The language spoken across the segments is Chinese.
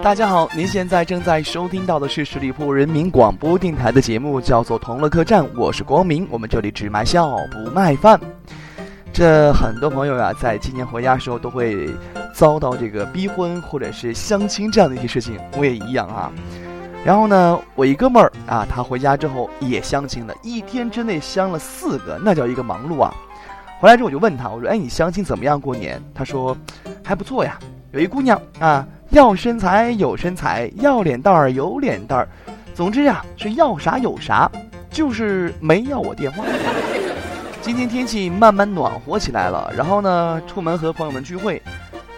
大家好，您现在正在收听到的是十里铺人民广播电台的节目，叫做《同乐客栈》，我是光明，我们这里只卖笑不卖饭。这很多朋友呀，在今年回家的时候都会遭到这个逼婚或者是相亲这样的一些事情，我也一样啊。然后呢，我一哥们儿啊，他回家之后也相亲了，一天之内相了四个，那叫一个忙碌啊。回来之后我就问他，我说：“哎，你相亲怎么样？过年？”他说：“还不错呀，有一姑娘啊。”要身材有身材，要脸蛋儿有脸蛋儿，总之呀是要啥有啥，就是没要我电话。今天天气慢慢暖和起来了，然后呢出门和朋友们聚会，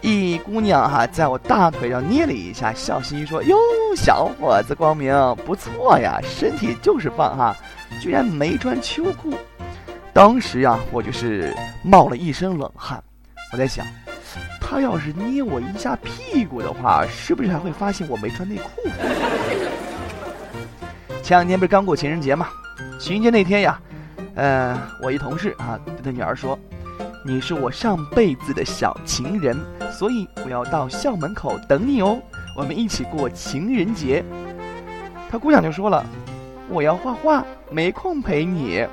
一姑娘哈在我大腿上捏了一下，笑嘻嘻说：“哟，小伙子光明不错呀，身体就是棒哈，居然没穿秋裤。”当时呀我就是冒了一身冷汗，我在想。他要是捏我一下屁股的话，是不是还会发现我没穿内裤？前两天不是刚过情人节嘛？情人节那天呀，呃，我一同事啊对他女儿说：“你是我上辈子的小情人，所以我要到校门口等你哦，我们一起过情人节。”他姑娘就说了：“我要画画，没空陪你。”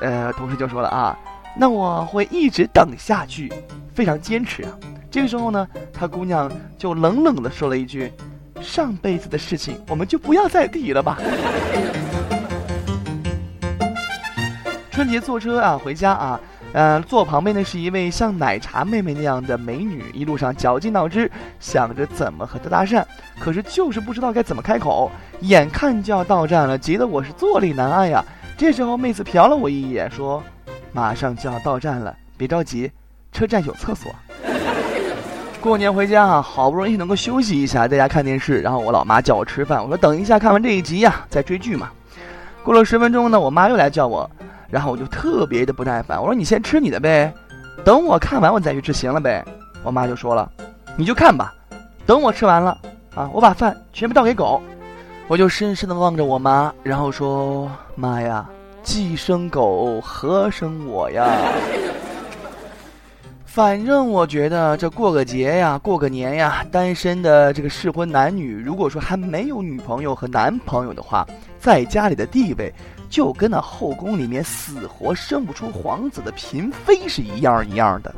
呃，同事就说了啊。那我会一直等下去，非常坚持啊。这个时候呢，他姑娘就冷冷的说了一句：“上辈子的事情，我们就不要再提了吧。”春节坐车啊，回家啊，呃，坐旁边的是一位像奶茶妹妹那样的美女，一路上绞尽脑汁想着怎么和她搭讪，可是就是不知道该怎么开口。眼看就要到站了，急得我是坐立难安呀。这时候妹子瞟了我一眼，说。马上就要到站了，别着急，车站有厕所。过年回家啊，好不容易能够休息一下，在家看电视。然后我老妈叫我吃饭，我说等一下看完这一集呀，再追剧嘛。过了十分钟呢，我妈又来叫我，然后我就特别的不耐烦，我说你先吃你的呗，等我看完我再去吃行了呗。我妈就说了，你就看吧，等我吃完了啊，我把饭全部倒给狗。我就深深的望着我妈，然后说妈呀。既生狗，何生我呀？反正我觉得这过个节呀，过个年呀，单身的这个适婚男女，如果说还没有女朋友和男朋友的话，在家里的地位就跟那后宫里面死活生不出皇子的嫔妃是一样一样的。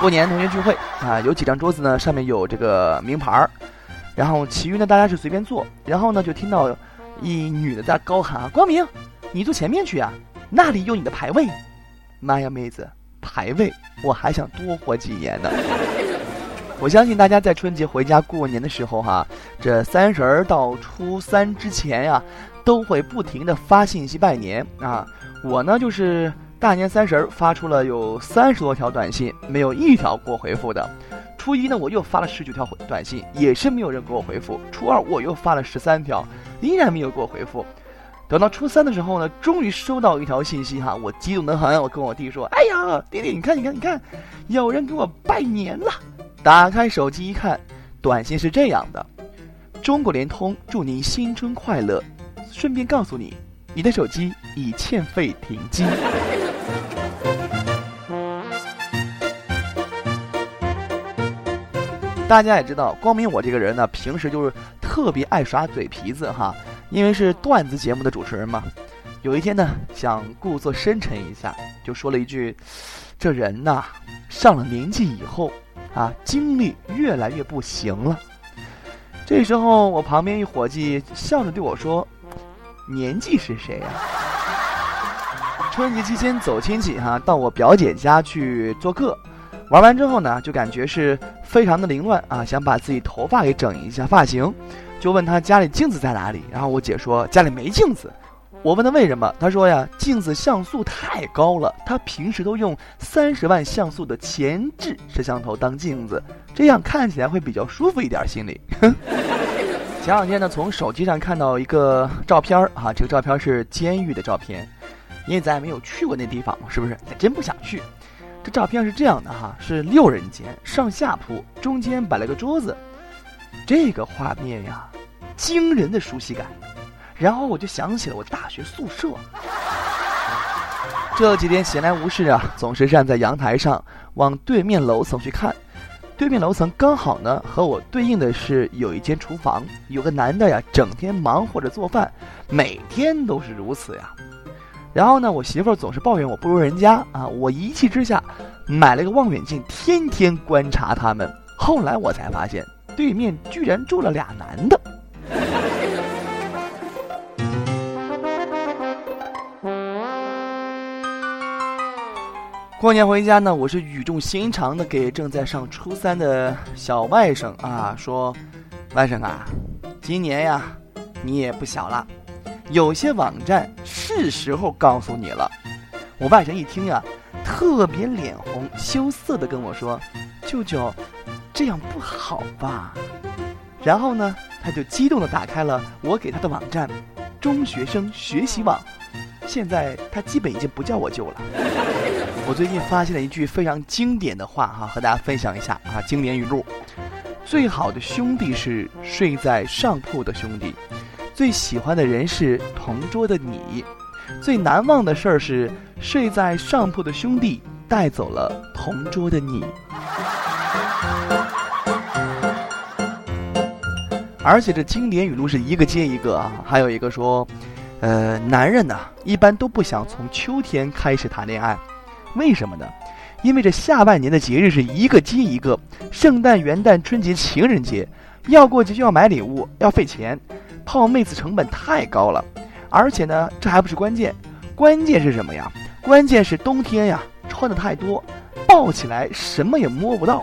过年同学聚会啊，有几张桌子呢，上面有这个名牌儿，然后其余呢大家是随便坐，然后呢就听到。一女的在高喊：“光明，你坐前面去啊，那里有你的牌位。”妈呀，妹子，排位，我还想多活几年呢。我相信大家在春节回家过年的时候，哈，这三十儿到初三之前呀，都会不停的发信息拜年啊。我呢，就是大年三十儿发出了有三十多条短信，没有一条给我回复的。初一呢，我又发了十九条短信，也是没有人给我回复。初二我又发了十三条。依然没有给我回复，等到初三的时候呢，终于收到一条信息哈，我激动的很，我跟我弟说：“哎呀，弟弟，你看，你看，你看，有人给我拜年了！”打开手机一看，短信是这样的：“中国联通祝您新春快乐，顺便告诉你，你的手机已欠费停机。”大家也知道，光明我这个人呢，平时就是。特别爱耍嘴皮子哈，因为是段子节目的主持人嘛。有一天呢，想故作深沉一下，就说了一句：“这人呐，上了年纪以后啊，精力越来越不行了。”这时候，我旁边一伙计笑着对我说：“年纪是谁呀？”春节期间走亲戚哈，到我表姐家去做客，玩完之后呢，就感觉是非常的凌乱啊，想把自己头发给整一下发型。就问他家里镜子在哪里，然后我姐说家里没镜子。我问他为什么，他说呀，镜子像素太高了，他平时都用三十万像素的前置摄像头当镜子，这样看起来会比较舒服一点，心里。前两天呢，从手机上看到一个照片儿啊，这个照片是监狱的照片，因为咱也没有去过那地方，是不是？咱真不想去。这照片是这样的哈，是六人间，上下铺，中间摆了个桌子。这个画面呀，惊人的熟悉感，然后我就想起了我大学宿舍。这几天闲来无事啊，总是站在阳台上往对面楼层去看，对面楼层刚好呢和我对应的是有一间厨房，有个男的呀，整天忙活着做饭，每天都是如此呀。然后呢，我媳妇儿总是抱怨我不如人家啊，我一气之下买了个望远镜，天天观察他们。后来我才发现，对面居然住了俩男的。过年回家呢，我是语重心长的给正在上初三的小外甥啊说：“外甥啊，今年呀，你也不小了，有些网站是时候告诉你了。”我外甥一听呀，特别脸红，羞涩的跟我说：“舅舅，这样不好吧？”然后呢，他就激动的打开了我给他的网站——中学生学习网。现在他基本已经不叫我舅了。我最近发现了一句非常经典的话哈，和大家分享一下啊，经典语录：最好的兄弟是睡在上铺的兄弟，最喜欢的人是同桌的你，最难忘的事儿是睡在上铺的兄弟带走了同桌的你。而且这经典语录是一个接一个啊，还有一个说，呃，男人呢一般都不想从秋天开始谈恋爱。为什么呢？因为这下半年的节日是一个接一个，圣诞、元旦、春节、情人节，要过节就要买礼物，要费钱，泡妹子成本太高了。而且呢，这还不是关键，关键是什么呀？关键是冬天呀，穿的太多，抱起来什么也摸不到。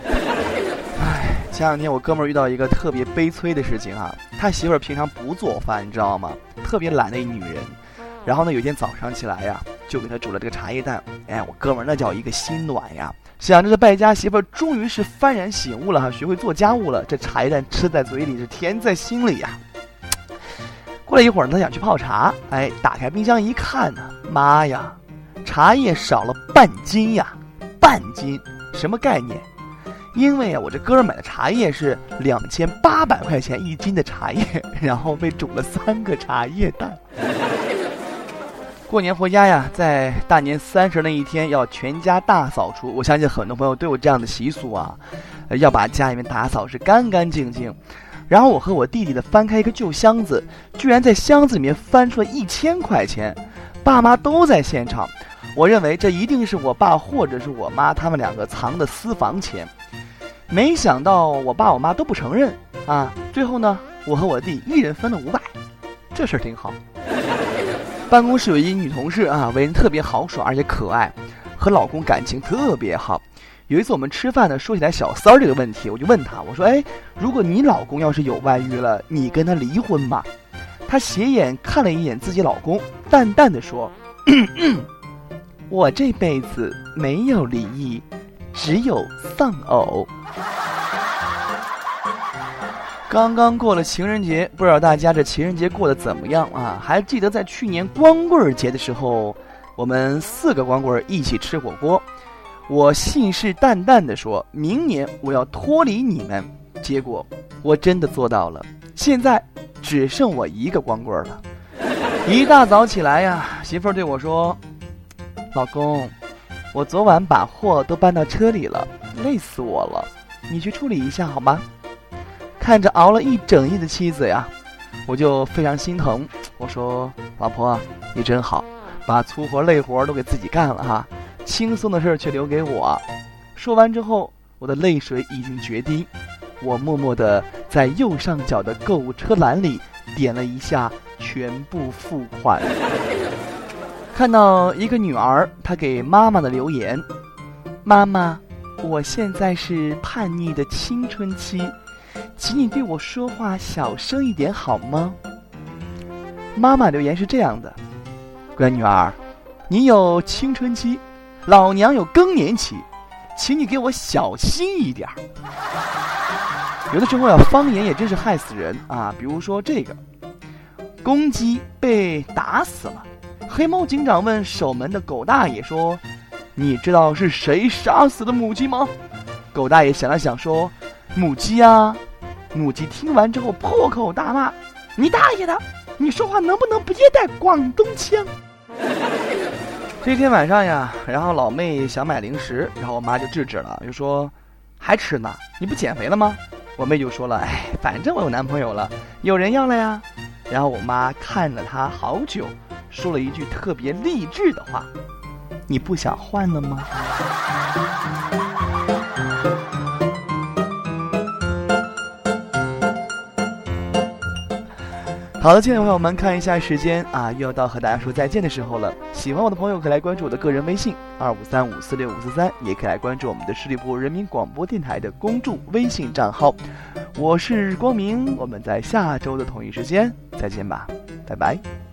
唉，前两天我哥们儿遇到一个特别悲催的事情啊，他媳妇儿平常不做饭，你知道吗？特别懒的一女人。然后呢，有一天早上起来呀，就给他煮了这个茶叶蛋。哎，我哥们儿那叫一个心暖呀！想着这败家媳妇儿终于是幡然醒悟了哈，学会做家务了。这茶叶蛋吃在嘴里是甜在心里呀。过了一会儿，他想去泡茶，哎，打开冰箱一看呢，妈呀，茶叶少了半斤呀！半斤，什么概念？因为啊，我这哥们儿买的茶叶是两千八百块钱一斤的茶叶，然后被煮了三个茶叶蛋。过年回家呀，在大年三十那一天要全家大扫除。我相信很多朋友都有这样的习俗啊，要把家里面打扫是干干净净。然后我和我弟弟呢翻开一个旧箱子，居然在箱子里面翻出了一千块钱。爸妈都在现场，我认为这一定是我爸或者是我妈他们两个藏的私房钱。没想到我爸我妈都不承认啊。最后呢，我和我弟一人分了五百，这事儿挺好。办公室有一女同事啊，为人特别豪爽，而且可爱，和老公感情特别好。有一次我们吃饭呢，说起来小三儿这个问题，我就问她，我说：“哎，如果你老公要是有外遇了，你跟他离婚吗？”她斜眼看了一眼自己老公，淡淡的说：“ 我这辈子没有离异，只有丧偶。”刚刚过了情人节，不知道大家这情人节过得怎么样啊？还记得在去年光棍节的时候，我们四个光棍一起吃火锅，我信誓旦旦的说，明年我要脱离你们，结果我真的做到了。现在只剩我一个光棍了。一大早起来呀，媳妇儿对我说：“老公，我昨晚把货都搬到车里了，累死我了，你去处理一下好吗？”看着熬了一整夜的妻子呀，我就非常心疼。我说：“老婆，你真好，把粗活累活都给自己干了哈，轻松的事儿却留给我。”说完之后，我的泪水已经决堤。我默默的在右上角的购物车栏里点了一下全部付款。看到一个女儿，她给妈妈的留言：“妈妈，我现在是叛逆的青春期。”请你对我说话小声一点好吗？妈妈留言是这样的：乖女儿，你有青春期，老娘有更年期，请你给我小心一点儿。有的时候呀，方言也真是害死人啊！比如说这个，公鸡被打死了，黑猫警长问守门的狗大爷说：“你知道是谁杀死的母鸡吗？”狗大爷想了想说：“母鸡啊。”母鸡听完之后破口大骂：“你大爷的！你说话能不能别带广东腔？”这天晚上呀，然后老妹想买零食，然后我妈就制止了，就说：“还吃呢？你不减肥了吗？”我妹就说了：“哎，反正我有男朋友了，有人要了呀。”然后我妈看了她好久，说了一句特别励志的话：“你不想换了吗？”好的，亲爱的朋友们，看一下时间啊，又要到和大家说再见的时候了。喜欢我的朋友可以来关注我的个人微信二五三五四六五四三，也可以来关注我们的十里铺人民广播电台的公众微信账号。我是光明，我们在下周的同一时间再见吧，拜拜。